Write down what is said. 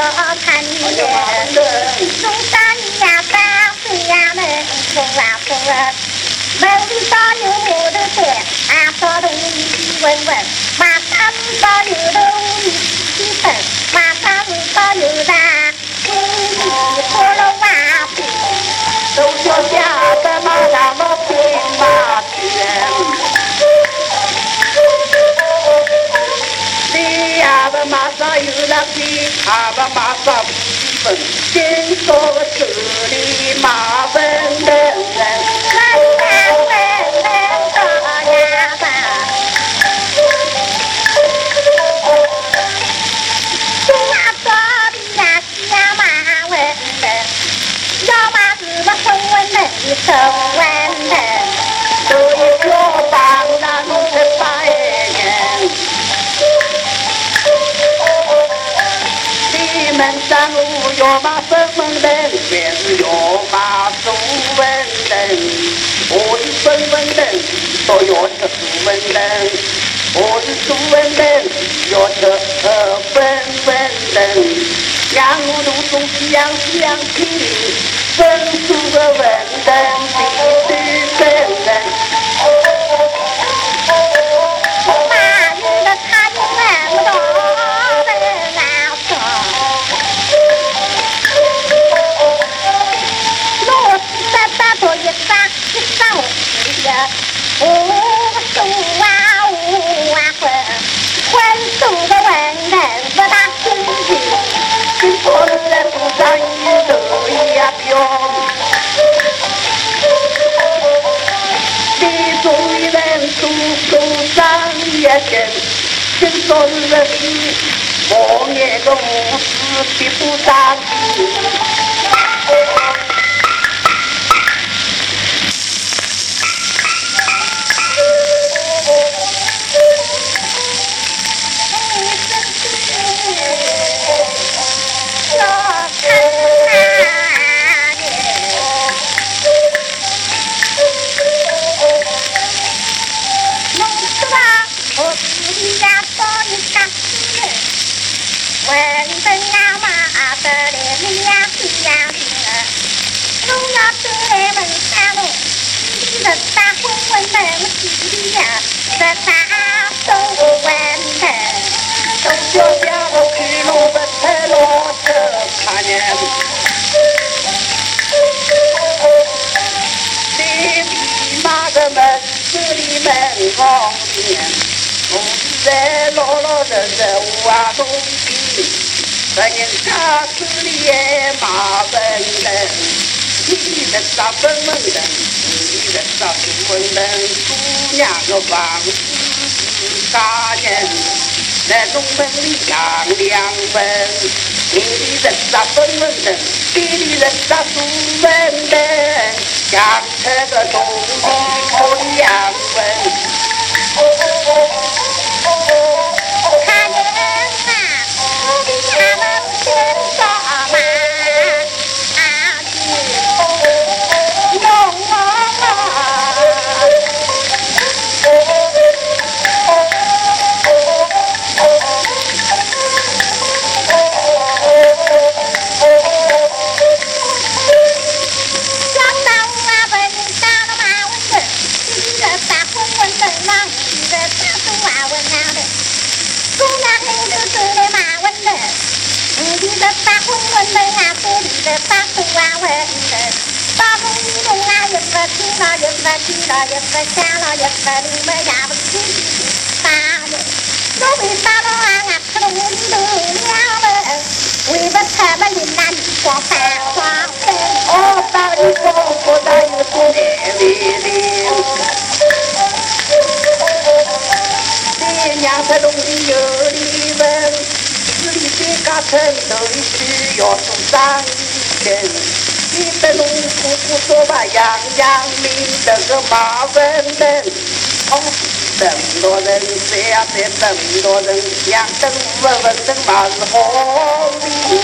อพันเดือนสงฉันยาข้าวคือยาเมืองพวกาพว่าเบิ่งที่ตอนอยู่หูดูเสียอาตอดูเบิ่งเบิ่งมาตั้มตอนอยู่ดูที่เสิร์มาตั้มตอนอยู่ดาคือที่โคโล่าปีต้องเสียแต่มาดามอ 마사 유라피 아바 마사 분신 겐소가 그리 마 上路要马分文人，全是要马苏文人。我的分文人都要吃苏文人，我的苏文 的，无数啊无啊混，混数的文人不大清楚，跟错在路上一路一飘。地中的人都手上也跟，跟错人比，我眼个无私比不上 这大都问的。都叫家我去路的太老的看见。你比马个门这里门往前，我在老老实实挖东西，这人家这里马文人，你的啥分文人，你的啥分文人，姑娘个房子是啥人？那种门里养两分，你 Destapen mendang Destapen mendang Kunya nobang Kanyen Denung meliang liang đi Diri destapen mendang Diri destapen mendang Yang ke gedung ยืดเด็กตาคุณคนเดินหาคุณเด็กตาคุณวางเวรตาคุณยืดตรงหน้าหยุดเวทีรอหยุดเวทีรอหยุดเวทีรอหยุดเวทีไม่อยากไปคิดตาลูกอีตาต้องลางักตรงนี้ดูเนี่ยเบอร์วิวัฒน์ไม่ยินนั่นกว่าตาความเป็นโอ้ตาดีโก้ก็ได้อยู่ตรงนี้ดีดีดีอย่างสะดุ้งเยอะ 城东西要送三根，你一农夫不说吧，杨杨明的个马文文，从等多人谁呀、啊？谁等多人？杨登文文是好名。